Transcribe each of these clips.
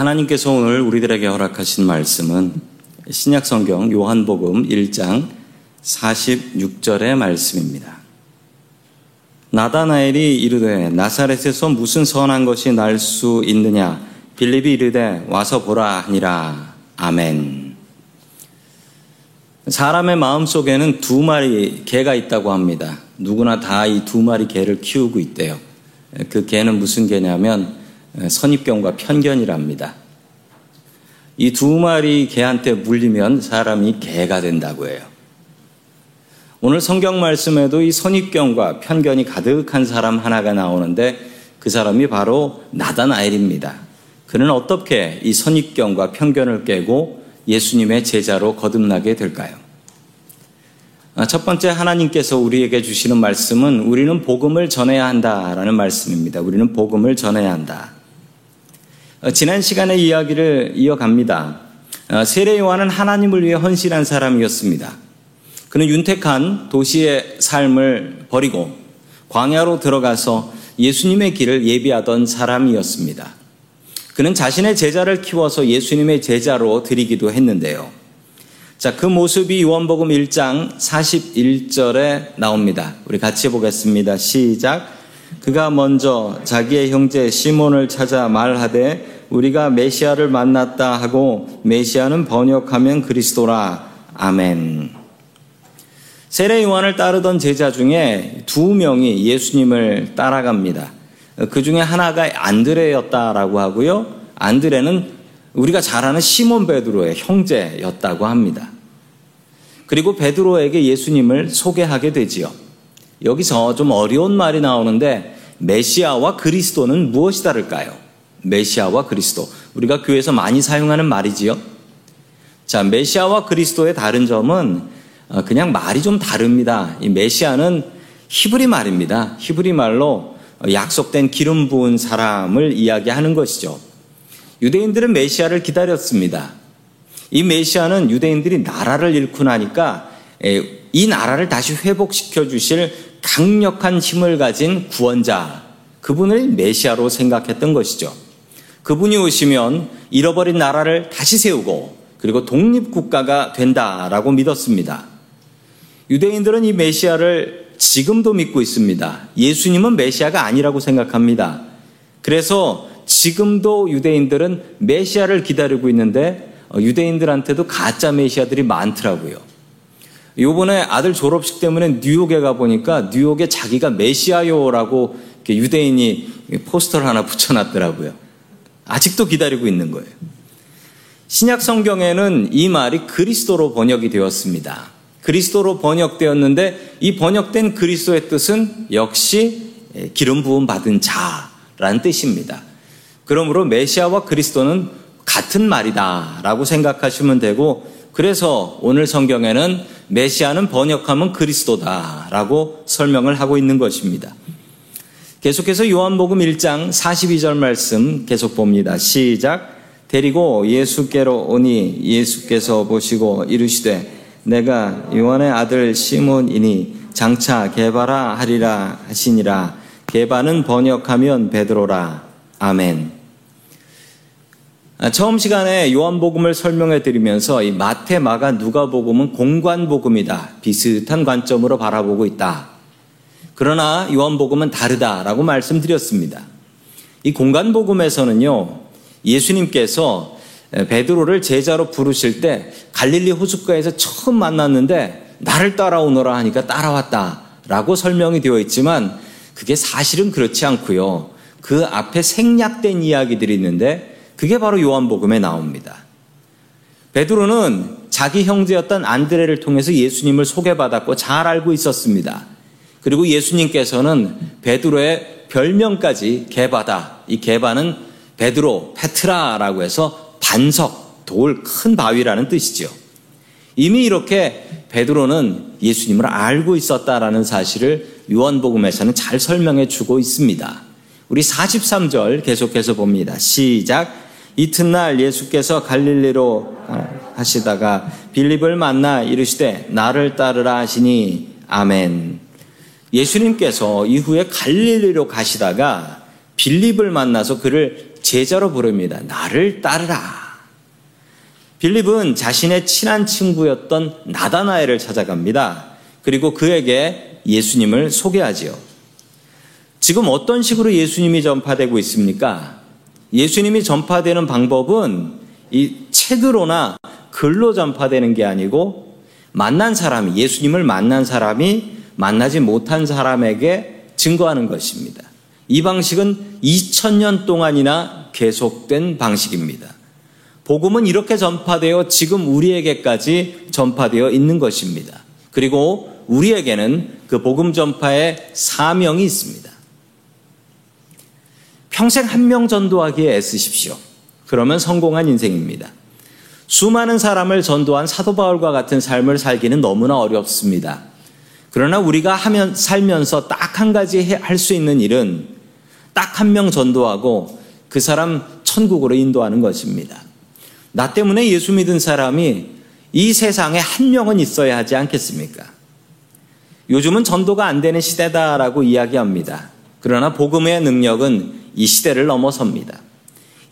하나님께서 오늘 우리들에게 허락하신 말씀은 신약 성경 요한복음 1장 46절의 말씀입니다. 나다나엘이 이르되 나사렛에서 무슨 선한 것이 날 수 있느냐 빌립이 이르되 와서 보라 하니라 아멘. 사람의 마음 속에는 두 마리 개가 있다고 합니다. 누구나 다 이 두 마리 개를 키우고 있대요. 그 개는 무슨 개냐면 선입견과 편견이랍니다. 이 두 마리 개한테 물리면 사람이 개가 된다고 해요. 오늘 성경 말씀에도 이 선입견과 편견이 가득한 사람 하나가 나오는데 그 사람이 바로 나다나엘입니다. 그는 어떻게 이 선입견과 편견을 깨고 예수님의 제자로 거듭나게 될까요? 아, 첫 번째 하나님께서 우리에게 주시는 말씀은 우리는 복음을 전해야 한다라는 말씀입니다. 우리는 복음을 전해야 한다. 어, 지난 시간의 이야기를 이어갑니다. 어, 세례 요한은 하나님을 위해 헌신한 사람이었습니다. 그는 윤택한 도시의 삶을 버리고 광야로 들어가서 예수님의 길을 예비하던 사람이었습니다. 그는 자신의 제자를 키워서 예수님의 제자로 드리기도 했는데요. 자, 그 모습이 요한복음 1장 41절에 나옵니다. 우리 같이 보겠습니다. 시작. 그가 먼저 자기의 형제 시몬을 찾아 말하되 우리가 메시아를 만났다 하고 메시아는 번역하면 그리스도라. 아멘. 세례 요한을 따르던 제자 중에 두 명이 예수님을 따라갑니다. 그 중에 하나가 안드레였다라고 하고요. 안드레는 우리가 잘 아는 시몬 베드로의 형제였다고 합니다. 그리고 베드로에게 예수님을 소개하게 되지요. 여기서 좀 어려운 말이 나오는데 메시아와 그리스도는 무엇이 다를까요? 메시아와 그리스도. 우리가 교회에서 많이 사용하는 말이지요. 자, 메시아와 그리스도의 다른 점은 어, 그냥 말이 좀 다릅니다. 이 메시아는 히브리 말입니다. 히브리 말로 약속된 기름 부은 사람을 이야기하는 것이죠. 유대인들은 메시아를 기다렸습니다. 이 메시아는 유대인들이 나라를 잃고 나니까 이 나라를 다시 회복시켜 주실 강력한 힘을 가진 구원자, 그분을 메시아로 생각했던 것이죠. 그분이 오시면 잃어버린 나라를 다시 세우고 그리고 독립국가가 된다라고 믿었습니다. 유대인들은 이 메시아를 지금도 믿고 있습니다. 예수님은 메시아가 아니라고 생각합니다. 그래서 지금도 유대인들은 메시아를 기다리고 있는데 어, 유대인들한테도 가짜 메시아들이 많더라고요. 요번에 아들 졸업식 때문에 뉴욕에 가보니까 뉴욕에 자기가 메시아요라고 유대인이 포스터를 하나 붙여놨더라고요. 아직도 기다리고 있는 거예요. 신약 성경에는 이 말이 그리스도로 번역이 되었습니다. 그리스도로 번역되었는데 이 번역된 그리스도의 뜻은 역시 기름 부음 받은 자라는 뜻입니다. 그러므로 메시아와 그리스도는 같은 말이다라고 생각하시면 되고 그래서 오늘 성경에는 메시아는 번역하면 그리스도다라고 설명을 하고 있는 것입니다. 계속해서 요한복음 1장 42절 말씀 계속 봅니다. 시작. 데리고 예수께로 오니 예수께서 보시고 이르시되 내가 요한의 아들 시몬이니 장차 개바라 하리라 하시니라. 개바는 번역하면 베드로라. 아멘. 아, 처음 시간에 요한복음을 설명해 드리면서 이 마태, 마가, 누가복음은 공관복음이다. 비슷한 관점으로 바라보고 있다. 그러나 요한복음은 다르다라고 말씀드렸습니다. 이 공간복음에서는요, 예수님께서 베드로를 제자로 부르실 때 갈릴리 호숫가에서 처음 만났는데 나를 따라오너라 하니까 따라왔다라고 설명이 되어 있지만 그게 사실은 그렇지 않고요. 그 앞에 생략된 이야기들이 있는데 그게 바로 요한복음에 나옵니다. 베드로는 자기 형제였던 안드레를 통해서 예수님을 소개받았고 잘 알고 있었습니다. 그리고 예수님께서는 베드로의 별명까지 개바다. 이 개바는 베드로, 페트라라고 해서 반석, 돌, 큰 바위라는 뜻이죠. 이미 이렇게 베드로는 예수님을 알고 있었다라는 사실을 요한복음에서는 잘 설명해 주고 있습니다. 우리 43절 계속해서 봅니다. 시작. 이튿날 예수께서 갈릴리로 하시다가 빌립을 만나 이르시되 나를 따르라 하시니 아멘. 예수님께서 이후에 갈릴리로 가시다가 빌립을 만나서 그를 제자로 부릅니다. 나를 따르라. 빌립은 자신의 친한 친구였던 나다나엘을 찾아갑니다. 그리고 그에게 예수님을 소개하지요. 지금 어떤 식으로 예수님이 전파되고 있습니까? 예수님이 전파되는 방법은 이 책으로나 글로 전파되는 게 아니고 만난 사람이, 예수님을 만난 사람이 만나지 못한 사람에게 증거하는 것입니다. 이 방식은 2000년 동안이나 계속된 방식입니다. 복음은 이렇게 전파되어 지금 우리에게까지 전파되어 있는 것입니다. 그리고 우리에게는 그 복음 전파의 사명이 있습니다. 평생 한 명 전도하기에 애쓰십시오. 그러면 성공한 인생입니다. 수많은 사람을 전도한 사도 바울과 같은 삶을 살기는 너무나 어렵습니다. 그러나 우리가 하면 살면서 딱 한 가지 할 수 있는 일은 딱 한 명 전도하고 그 사람 천국으로 인도하는 것입니다. 나 때문에 예수 믿은 사람이 이 세상에 한 명은 있어야 하지 않겠습니까? 요즘은 전도가 안 되는 시대다라고 이야기합니다. 그러나 복음의 능력은 이 시대를 넘어섭니다.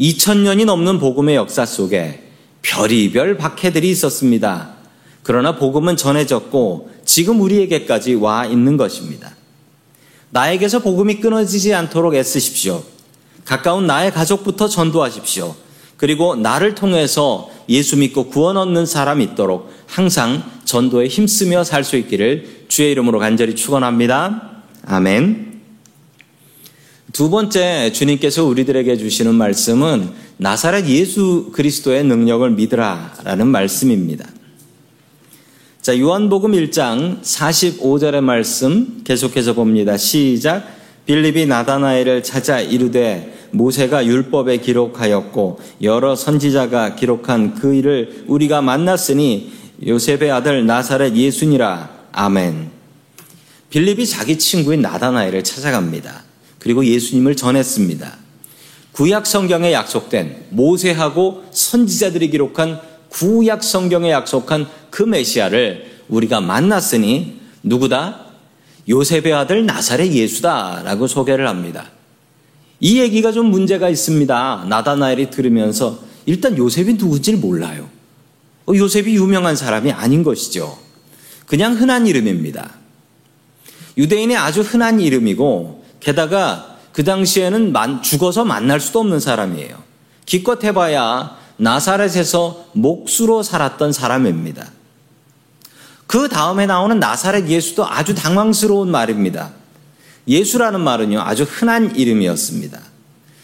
2000년이 넘는 복음의 역사 속에 별이별 박해들이 있었습니다. 그러나 복음은 전해졌고 지금 우리에게까지 와 있는 것입니다. 나에게서 복음이 끊어지지 않도록 애쓰십시오. 가까운 나의 가족부터 전도하십시오. 그리고 나를 통해서 예수 믿고 구원 얻는 사람이 있도록 항상 전도에 힘쓰며 살 수 있기를 주의 이름으로 간절히 축원합니다. 아멘. 두 번째 주님께서 우리들에게 주시는 말씀은 나사렛 예수 그리스도의 능력을 믿으라라는 말씀입니다. 자, 요한복음 1장 45절의 말씀 계속해서 봅니다. 시작. 빌립이 나다나엘을 찾아 이르되 모세가 율법에 기록하였고 여러 선지자가 기록한 그 일을 우리가 만났으니 요셉의 아들 나사렛 예수니라. 아멘. 빌립이 자기 친구인 나다나엘을 찾아갑니다. 그리고 예수님을 전했습니다. 구약 성경에 약속된 모세하고 선지자들이 기록한 구약 성경에 약속한 그 메시아를 우리가 만났으니 누구다? 요셉의 아들 나사렛 예수다라고 소개를 합니다. 이 얘기가 좀 문제가 있습니다. 나다나엘이 들으면서 일단 요셉이 누군지를 몰라요. 어, 요셉이 유명한 사람이 아닌 것이죠. 그냥 흔한 이름입니다. 유대인의 아주 흔한 이름이고 게다가 그 당시에는 죽어서 만날 수도 없는 사람이에요. 기껏 해봐야 나사렛에서 목수로 살았던 사람입니다. 그 다음에 나오는 나사렛 예수도 아주 당황스러운 말입니다. 예수라는 말은요, 아주 흔한 이름이었습니다.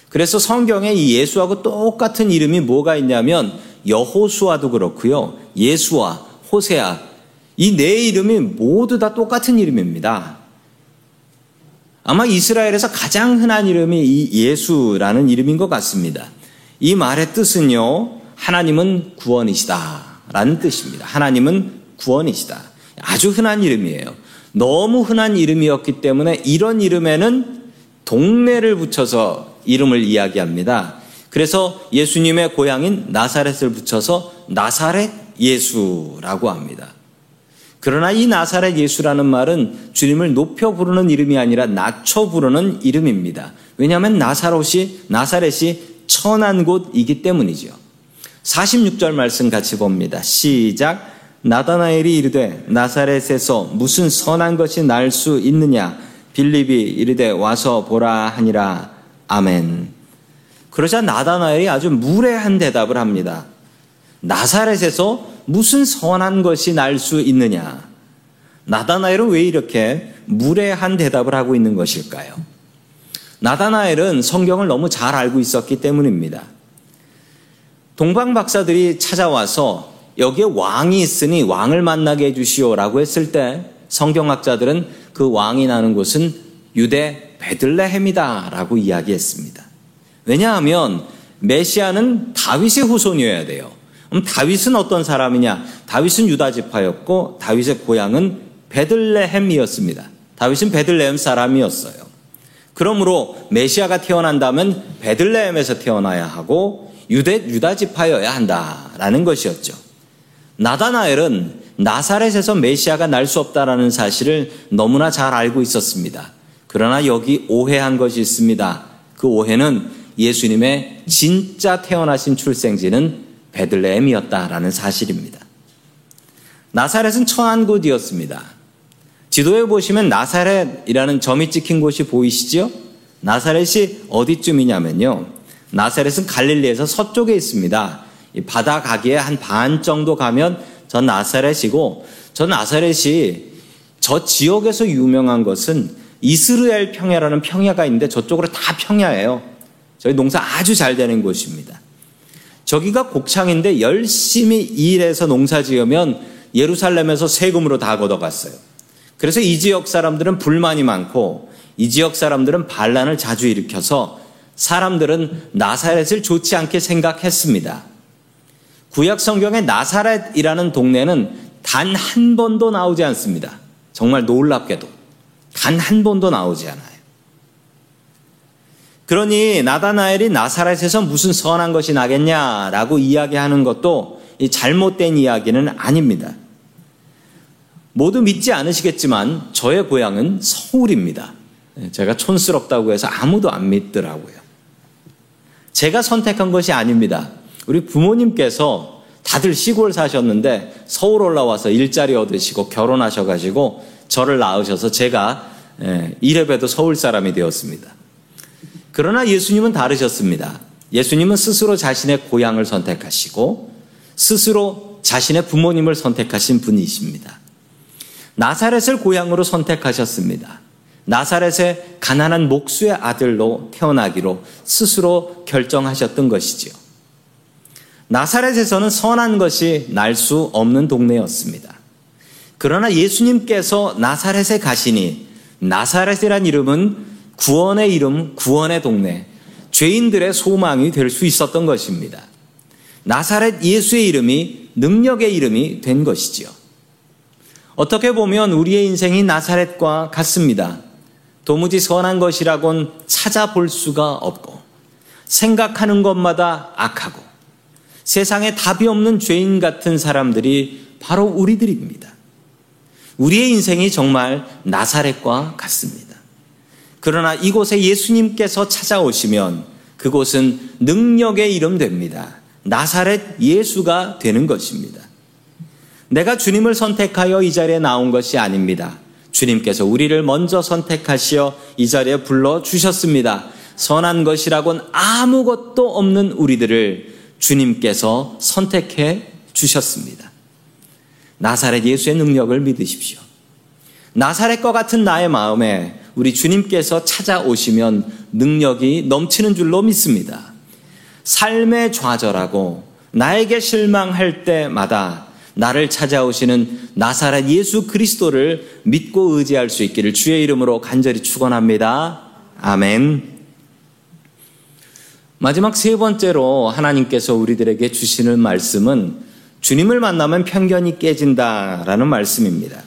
그래서 성경에 이 예수하고 똑같은 이름이 뭐가 있냐면 여호수아도 그렇고요. 예수와 호세아 이 네 이름이 모두 다 똑같은 이름입니다. 아마 이스라엘에서 가장 흔한 이름이 이 예수라는 이름인 것 같습니다. 이 말의 뜻은요, 하나님은 구원이시다. 라는 뜻입니다. 하나님은 구원이시다. 아주 흔한 이름이에요. 너무 흔한 이름이었기 때문에 이런 이름에는 동네를 붙여서 이름을 이야기합니다. 그래서 예수님의 고향인 나사렛을 붙여서 나사렛 예수라고 합니다. 그러나 이 나사렛 예수라는 말은 주님을 높여 부르는 이름이 아니라 낮춰 부르는 이름입니다. 왜냐하면 나사롯이 나사렛이 천한 곳이기 때문이죠. 46절 말씀 같이 봅니다. 시작. 나다나엘이 이르되 나사렛에서 무슨 선한 것이 날 수 있느냐 빌립이 이르되 와서 보라 하니라 아멘. 그러자 나다나엘이 아주 무례한 대답을 합니다. 나사렛에서 무슨 선한 것이 날 수 있느냐? 나다나엘은 왜 이렇게 무례한 대답을 하고 있는 것일까요? 나다나엘은 성경을 너무 잘 알고 있었기 때문입니다. 동방 박사들이 찾아와서 여기에 왕이 있으니 왕을 만나게 해주시오라고 했을 때 성경학자들은 그 왕이 나는 곳은 유대 베들레헴이다라고 이야기했습니다. 왜냐하면 메시아는 다윗의 후손이어야 돼요. 그럼 다윗은 어떤 사람이냐? 다윗은 유다 지파였고 다윗의 고향은 베들레헴이었습니다. 다윗은 베들레헴 사람이었어요. 그러므로 메시아가 태어난다면 베들레헴에서 태어나야 하고 유대 유다 지파여야 한다라는 것이었죠. 나다나엘은 나사렛에서 메시아가 날 수 없다라는 사실을 너무나 잘 알고 있었습니다. 그러나 여기 오해한 것이 있습니다. 그 오해는 예수님의 진짜 태어나신 출생지는 베들레헴이었다라는 사실입니다. 나사렛은 처한 곳이었습니다. 지도에 보시면 나사렛이라는 점이 찍힌 곳이 보이시죠? 나사렛이 어디쯤이냐면요. 나사렛은 갈릴리에서 서쪽에 있습니다. 바다 가기에 한 반 정도 가면 전 나사렛이고 전 나사렛이 저 지역에서 유명한 것은 이스라엘 평야라는 평야가 있는데 저쪽으로 다 평야예요. 저희 농사 아주 잘 되는 곳입니다. 저기가 곡창인데 열심히 일해서 농사 지으면 예루살렘에서 세금으로 다 걷어갔어요. 그래서 이 지역 사람들은 불만이 많고 이 지역 사람들은 반란을 자주 일으켜서 사람들은 나사렛을 좋지 않게 생각했습니다. 구약 성경에 나사렛이라는 동네는 단 한 번도 나오지 않습니다. 정말 놀랍게도 단 한 번도 나오지 않아요. 그러니 나다나엘이 나사렛에서 무슨 선한 것이 나겠냐라고 이야기하는 것도 잘못된 이야기는 아닙니다. 모두 믿지 않으시겠지만 저의 고향은 서울입니다. 제가 촌스럽다고 해서 아무도 안 믿더라고요. 제가 선택한 것이 아닙니다. 우리 부모님께서 다들 시골 사셨는데 서울 올라와서 일자리 얻으시고 결혼하셔가지고 저를 낳으셔서 제가 이래봬도 서울 사람이 되었습니다. 그러나 예수님은 다르셨습니다. 예수님은 스스로 자신의 고향을 선택하시고 스스로 자신의 부모님을 선택하신 분이십니다. 나사렛을 고향으로 선택하셨습니다. 나사렛의 가난한 목수의 아들로 태어나기로 스스로 결정하셨던 것이지요. 나사렛에서는 선한 것이 날 수 없는 동네였습니다. 그러나 예수님께서 나사렛에 가시니 나사렛이란 이름은 구원의 이름, 구원의 동네, 죄인들의 소망이 될 수 있었던 것입니다. 나사렛 예수의 이름이 능력의 이름이 된 것이지요. 어떻게 보면 우리의 인생이 나사렛과 같습니다. 도무지 선한 것이라곤 찾아볼 수가 없고 생각하는 것마다 악하고 세상에 답이 없는 죄인 같은 사람들이 바로 우리들입니다. 우리의 인생이 정말 나사렛과 같습니다. 그러나 이곳에 예수님께서 찾아오시면 그곳은 능력의 이름 됩니다. 나사렛 예수가 되는 것입니다. 내가 주님을 선택하여 이 자리에 나온 것이 아닙니다. 주님께서 우리를 먼저 선택하시어 이 자리에 불러 주셨습니다. 선한 것이라곤 아무것도 없는 우리들을 주님께서 선택해 주셨습니다. 나사렛 예수의 능력을 믿으십시오. 나사렛과 같은 나의 마음에 우리 주님께서 찾아오시면 능력이 넘치는 줄로 믿습니다. 삶에 좌절하고 나에게 실망할 때마다 나를 찾아오시는 나사렛 예수 그리스도를 믿고 의지할 수 있기를 주의 이름으로 간절히 축원합니다. 아멘. 마지막 세 번째로 하나님께서 우리들에게 주시는 말씀은 주님을 만나면 편견이 깨진다라는 말씀입니다.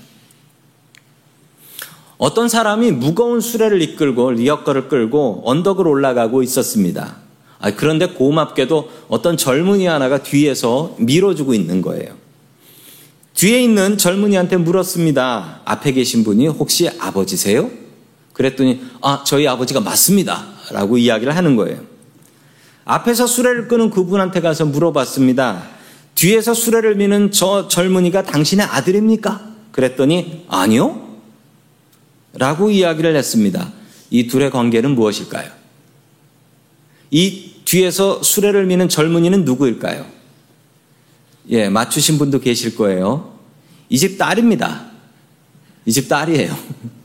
어떤 사람이 무거운 수레를 이끌고 리어커를 끌고 언덕을 올라가고 있었습니다. 그런데 고맙게도 어떤 젊은이 하나가 뒤에서 밀어주고 있는 거예요. 뒤에 있는 젊은이한테 물었습니다. 앞에 계신 분이 혹시 아버지세요? 그랬더니 아 저희 아버지가 맞습니다. 라고 이야기를 하는 거예요. 앞에서 수레를 끄는 그분한테 가서 물어봤습니다. 뒤에서 수레를 미는 저 젊은이가 당신의 아들입니까? 그랬더니 아니요. 라고 이야기를 했습니다. 이 둘의 관계는 무엇일까요? 이 뒤에서 수레를 미는 젊은이는 누구일까요? 예, 맞추신 분도 계실 거예요. 이 집 딸입니다. 이 집 딸이에요.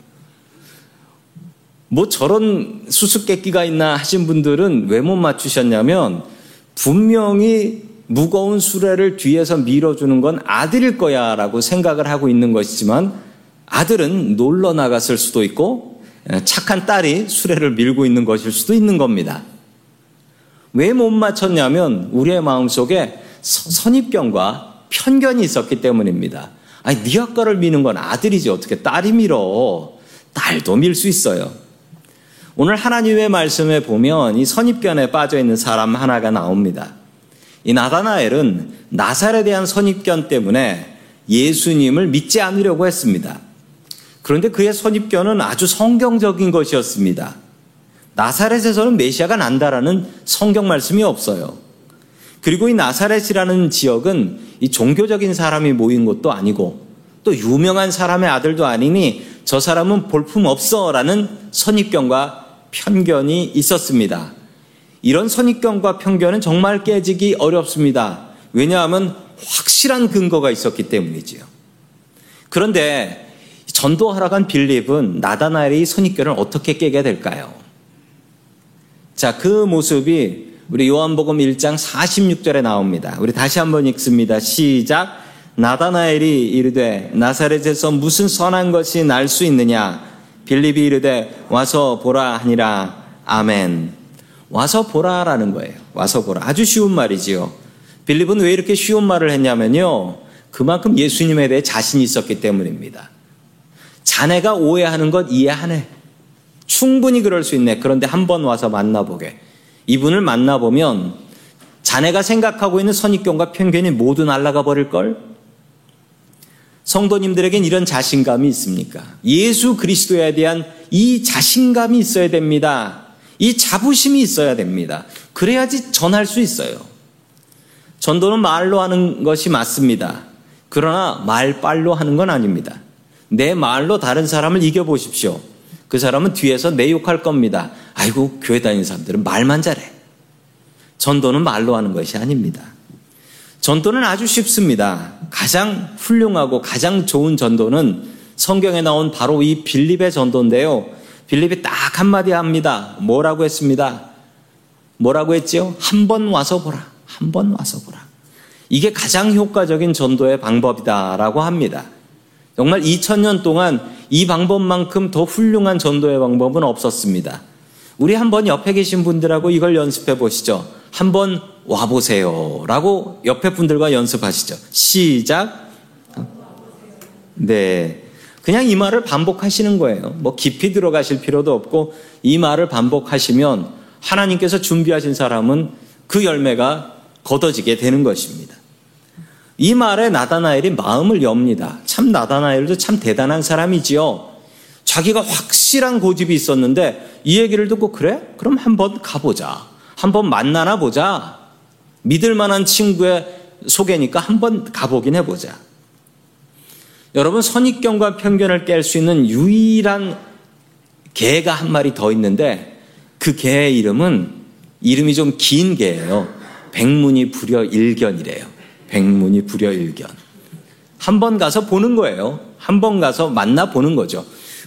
뭐 저런 수수께끼가 있나 하신 분들은 왜 못 맞추셨냐면 분명히 무거운 수레를 뒤에서 밀어주는 건 아들일 거야 라고 생각을 하고 있는 것이지만 아들은 놀러 나갔을 수도 있고 예, 착한 딸이 수레를 밀고 있는 것일 수도 있는 겁니다. 왜 못 맞췄냐면 우리의 마음속에 선입견과 편견이 있었기 때문입니다. 아니, 네 아까를 미는 건 아들이지 어떻게 딸이 밀어. 딸도 밀 수 있어요. 오늘 하나님의 말씀에 보면 이 선입견에 빠져 있는 사람 하나가 나옵니다. 이 나다나엘은 나살에 대한 선입견 때문에 예수님을 믿지 않으려고 했습니다. 그런데 그의 선입견은 아주 성경적인 것이었습니다. 나사렛에서는 메시아가 난다라는 성경 말씀이 없어요. 그리고 이 나사렛이라는 지역은 이 종교적인 사람이 모인 곳도 아니고 또 유명한 사람의 아들도 아니니 저 사람은 볼품 없어라는 선입견과 편견이 있었습니다. 이런 선입견과 편견은 정말 깨지기 어렵습니다. 왜냐하면 확실한 근거가 있었기 때문이지요. 그런데 전도하러 간 빌립은 나다나엘의 선입견을 어떻게 깨게 될까요? 자, 그 모습이 우리 요한복음 1장 46절에 나옵니다. 우리 다시 한번 읽습니다. 시작. 나다나엘이 이르되 나사렛에서 무슨 선한 것이 날 수 있느냐? 빌립이 이르되 와서 보라 하니라. 아멘. 와서 보라라는 거예요. 와서 보라. 아주 쉬운 말이지요. 빌립은 왜 이렇게 쉬운 말을 했냐면요. 그만큼 예수님에 대해 자신이 있었기 때문입니다. 자네가 오해하는 것 이해하네. 충분히 그럴 수 있네. 그런데 한 번 와서 만나보게. 이분을 만나보면 자네가 생각하고 있는 선입견과 편견이 모두 날아가 버릴걸? 성도님들에겐 이런 자신감이 있습니까? 예수 그리스도에 대한 이 자신감이 있어야 됩니다. 이 자부심이 있어야 됩니다. 그래야지 전할 수 있어요. 전도는 말로 하는 것이 맞습니다. 그러나 말빨로 하는 건 아닙니다. 내 말로 다른 사람을 이겨보십시오. 그 사람은 뒤에서 내 욕할 겁니다. 아이고, 교회 다니는 사람들은 말만 잘해. 전도는 말로 하는 것이 아닙니다. 전도는 아주 쉽습니다. 가장 훌륭하고 가장 좋은 전도는 성경에 나온 바로 이 빌립의 전도인데요. 빌립이 딱 한마디 합니다. 뭐라고 했습니다? 뭐라고 했지요? 한 번 와서 보라. 한 번 와서 보라. 이게 가장 효과적인 전도의 방법이다라고 합니다. 정말 2000년 동안 이 방법만큼 더 훌륭한 전도의 방법은 없었습니다. 우리 한번 옆에 계신 분들하고 이걸 연습해 보시죠. 한번 와보세요. 라고 옆에 분들과 연습하시죠. 시작. 네. 그냥 이 말을 반복하시는 거예요. 뭐 깊이 들어가실 필요도 없고 이 말을 반복하시면 하나님께서 준비하신 사람은 그 열매가 걷어지게 되는 것입니다. 이 말에 나다나엘이 마음을 엽니다. 참 나다나엘도 참 대단한 사람이지요. 자기가 확실한 고집이 있었는데 이 얘기를 듣고 그래? 그럼 한번 가보자. 한번 만나나 보자. 믿을 만한 친구의 소개니까 한번 가보긴 해보자. 여러분 선입견과 편견을 깰 수 있는 유일한 개가 한 마리 더 있는데 그 개의 이름은 이름이 좀 긴 개예요. 백문이 불여 일견이래요. 백문이 불여 일견. 한 번 가서 보는 거예요. 한 번 가서 만나 보는 거죠.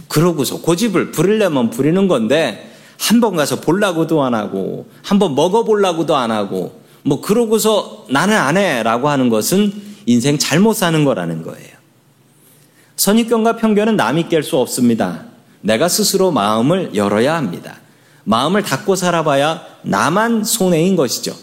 그러고서 고집을 부리려면 부리는 건데 한 번 가서 볼라고도 안 하고 한 번 먹어보려고도 안 하고 뭐 그러고서 나는 안 해라고 하는 것은 인생 잘못 사는 거라는 거예요. 선입견과 편견은 남이 깰 수 없습니다. 내가 스스로 마음을 열어야 합니다. 마음을 닫고 살아봐야 나만 손해인 것이죠.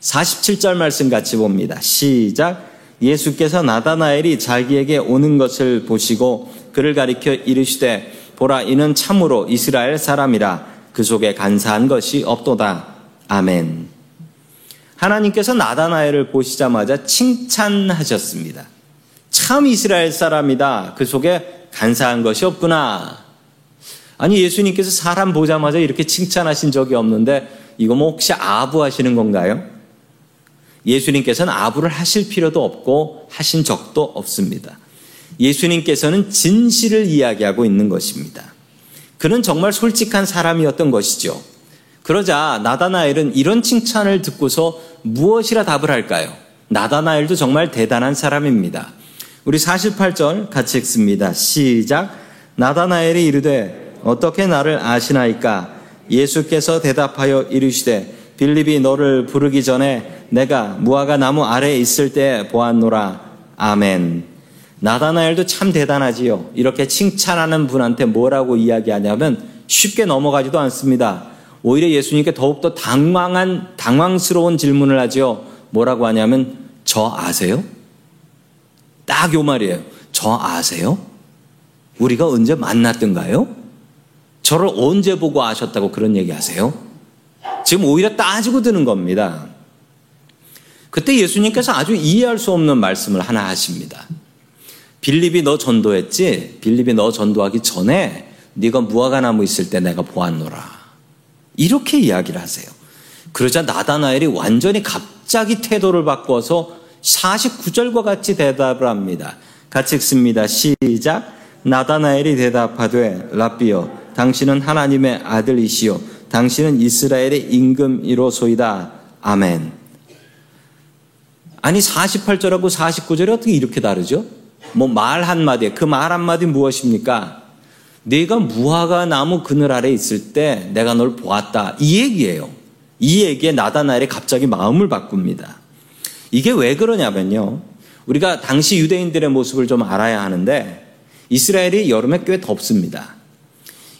47절 말씀 같이 봅니다. 시작. 예수께서 나다나엘이 자기에게 오는 것을 보시고 그를 가리켜 이르시되 보라 이는 참으로 이스라엘 사람이라 그 속에 간사한 것이 없도다. 아멘. 하나님께서 나다나엘을 보시자마자 칭찬하셨습니다. 참 이스라엘 사람이다. 그 속에 간사한 것이 없구나. 아니 예수님께서 사람 보자마자 이렇게 칭찬하신 적이 없는데 이거 뭐 혹시 아부하시는 건가요? 예수님께서는 아부를 하실 필요도 없고 하신 적도 없습니다. 예수님께서는 진실을 이야기하고 있는 것입니다. 그는 정말 솔직한 사람이었던 것이죠. 그러자 나다나엘은 이런 칭찬을 듣고서 무엇이라 답을 할까요? 나다나엘도 정말 대단한 사람입니다. 우리 48절 같이 읽습니다. 시작. 나다나엘이 이르되 어떻게 나를 아시나이까? 예수께서 대답하여 이르시되 빌립이 너를 부르기 전에 내가 무화과 나무 아래에 있을 때 보았노라. 아멘. 나다나엘도 참 대단하지요. 이렇게 칭찬하는 분한테 뭐라고 이야기하냐면 쉽게 넘어가지도 않습니다. 오히려 예수님께 더욱더 당황한, 당황스러운 질문을 하지요. 뭐라고 하냐면, 저 아세요? 딱 요 말이에요. 저 아세요? 우리가 언제 만났던가요? 저를 언제 보고 아셨다고 그런 얘기 하세요? 지금 오히려 따지고 드는 겁니다. 그때 예수님께서 아주 이해할 수 없는 말씀을 하나 하십니다. 빌립이 너 전도했지? 빌립이 너 전도하기 전에 네가 무화과 나무 있을 때 내가 보았노라. 이렇게 이야기를 하세요. 그러자 나다나엘이 완전히 갑자기 태도를 바꿔서 49절과 같이 대답을 합니다. 같이 읽습니다. 시작. 나다나엘이 대답하되 라비여 당신은 하나님의 아들이시요 당신은 이스라엘의 임금이로소이다. 아멘. 아니 48절하고 49절이 어떻게 이렇게 다르죠? 뭐 말 한마디에 그 말 한마디 무엇입니까? 내가 무화과 나무 그늘 아래 있을 때 내가 널 보았다. 이 얘기예요. 이 얘기에 나다나엘이 갑자기 마음을 바꿉니다. 이게 왜 그러냐면요. 우리가 당시 유대인들의 모습을 좀 알아야 하는데 이스라엘이 여름에 꽤 덥습니다.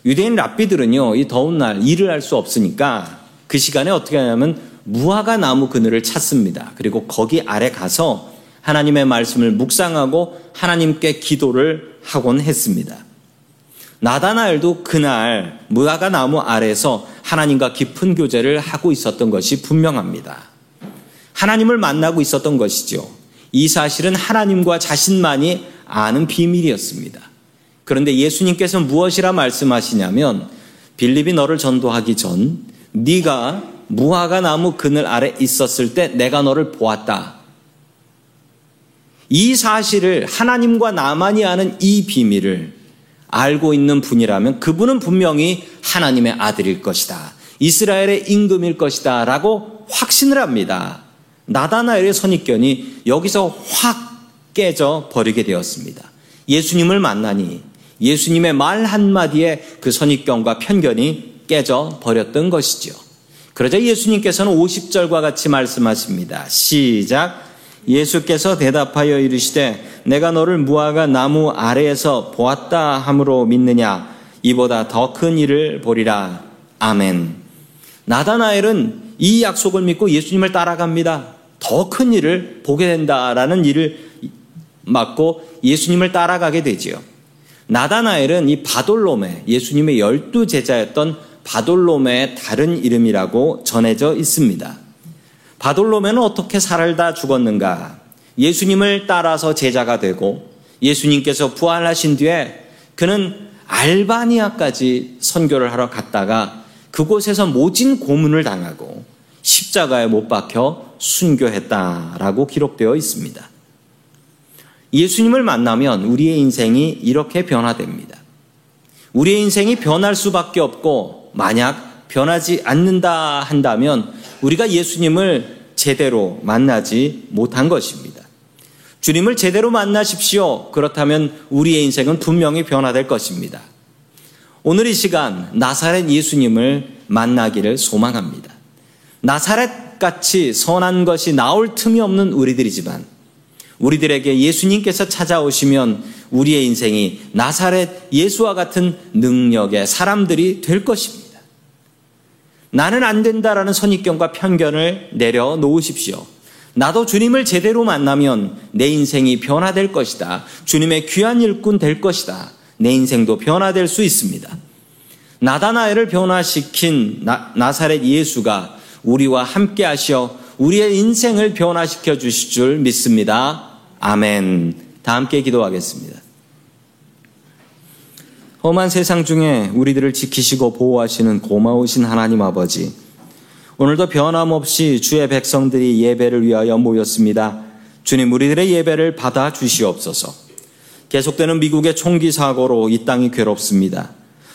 유대인 랍비들은요, 이 더운 날 일을 할 수 없으니까 그 시간에 어떻게 하냐면 무화과 나무 그늘을 찾습니다. 그리고 거기 아래 가서 하나님의 말씀을 묵상하고 하나님께 기도를 하곤 했습니다. 나다나엘도 그날 무화과 나무 아래서 하나님과 깊은 교제를 하고 있었던 것이 분명합니다. 하나님을 만나고 있었던 것이죠. 이 사실은 하나님과 자신만이 아는 비밀이었습니다. 그런데 예수님께서 무엇이라 말씀하시냐면 빌립이 너를 전도하기 전 네가 무화과 나무 그늘 아래 있었을 때 내가 너를 보았다. 이 사실을 하나님과 나만이 아는 이 비밀을 알고 있는 분이라면 그분은 분명히 하나님의 아들일 것이다. 이스라엘의 임금일 것이다. 라고 확신을 합니다. 나다나엘의 선입견이 여기서 확 깨져 버리게 되었습니다. 예수님을 만나니 예수님의 말 한마디에 그 선입견과 편견이 깨져 버렸던 것이죠. 그러자 예수님께서는 50절과 같이 말씀하십니다. 시작. 예수께서 대답하여 이르시되 내가 너를 무화과 나무 아래에서 보았다 함으로 믿느냐 이보다 더 큰 일을 보리라. 아멘. 나다나엘은 이 약속을 믿고 예수님을 따라갑니다. 더 큰 일을 보게 된다라는 일을 맞고 예수님을 따라가게 되지요. 나다나엘은 이 바돌롬의 예수님의 열두 제자였던 바돌롬의 다른 이름이라고 전해져 있습니다. 바돌롬에는 어떻게 살다 죽었는가? 예수님을 따라서 제자가 되고 예수님께서 부활하신 뒤에 그는 알바니아까지 선교를 하러 갔다가 그곳에서 모진 고문을 당하고 십자가에 못 박혀 순교했다라고 기록되어 있습니다. 예수님을 만나면 우리의 인생이 이렇게 변화됩니다. 우리의 인생이 변할 수밖에 없고 만약 변하지 않는다 한다면 우리가 예수님을 제대로 만나지 못한 것입니다. 주님을 제대로 만나십시오. 그렇다면 우리의 인생은 분명히 변화될 것입니다. 오늘 이 시간 나사렛 예수님을 만나기를 소망합니다. 나사렛 같이 선한 것이 나올 틈이 없는 우리들이지만 우리들에게 예수님께서 찾아오시면 우리의 인생이 나사렛 예수와 같은 능력의 사람들이 될 것입니다. 나는 안 된다라는 선입견과 편견을 내려놓으십시오. 나도 주님을 제대로 만나면 내 인생이 변화될 것이다. 주님의 귀한 일꾼 될 것이다. 내 인생도 변화될 수 있습니다. 나다나엘을 변화시킨 나, 나사렛 예수가 우리와 함께 하셔 우리의 인생을 변화시켜 주실 줄 믿습니다. 아멘. 다 함께 기도하겠습니다. 험한 세상 중에 우리들을 지키시고 보호하시는 고마우신 하나님 아버지. 오늘도 변함없이 주의 백성들이 예배를 위하여 모였습니다. 주님, 우리들의 예배를 받아 주시옵소서. 계속되는 미국의 총기 사고로 이 땅이 괴롭습니다.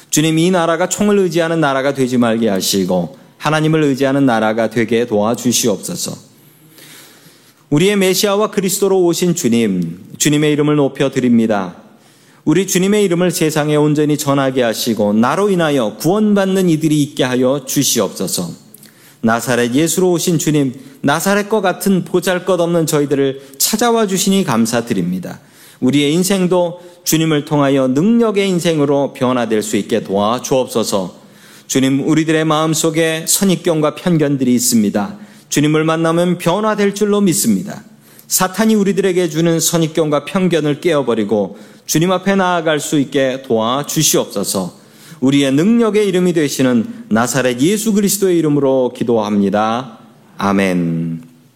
주님, 이 나라가 총을 의지하는 나라가 되지 말게 하시고 하나님을 의지하는 나라가 되게 도와 주시옵소서. 우리의 메시아와 그리스도로 오신 주님, 주님의 이름을 높여 드립니다. 우리 주님의 이름을 세상에 온전히 전하게 하시고 나로 인하여 구원받는 이들이 있게 하여 주시옵소서. 나사렛 예수로 오신 주님, 나사렛과 같은 보잘것없는 저희들을 찾아와 주시니 감사드립니다. 우리의 인생도 주님을 통하여 능력의 인생으로 변화될 수 있게 도와 주옵소서. 주님, 우리들의 마음 속에 선입견과 편견들이 있습니다. 주님을 만나면 변화될 줄로 믿습니다. 사탄이 우리들에게 주는 선입견과 편견을 깨어버리고 주님 앞에 나아갈 수 있게 도와 주시옵소서. 우리의 능력의 이름이 되시는 나사렛 예수 그리스도의 이름으로 기도합니다. 아멘.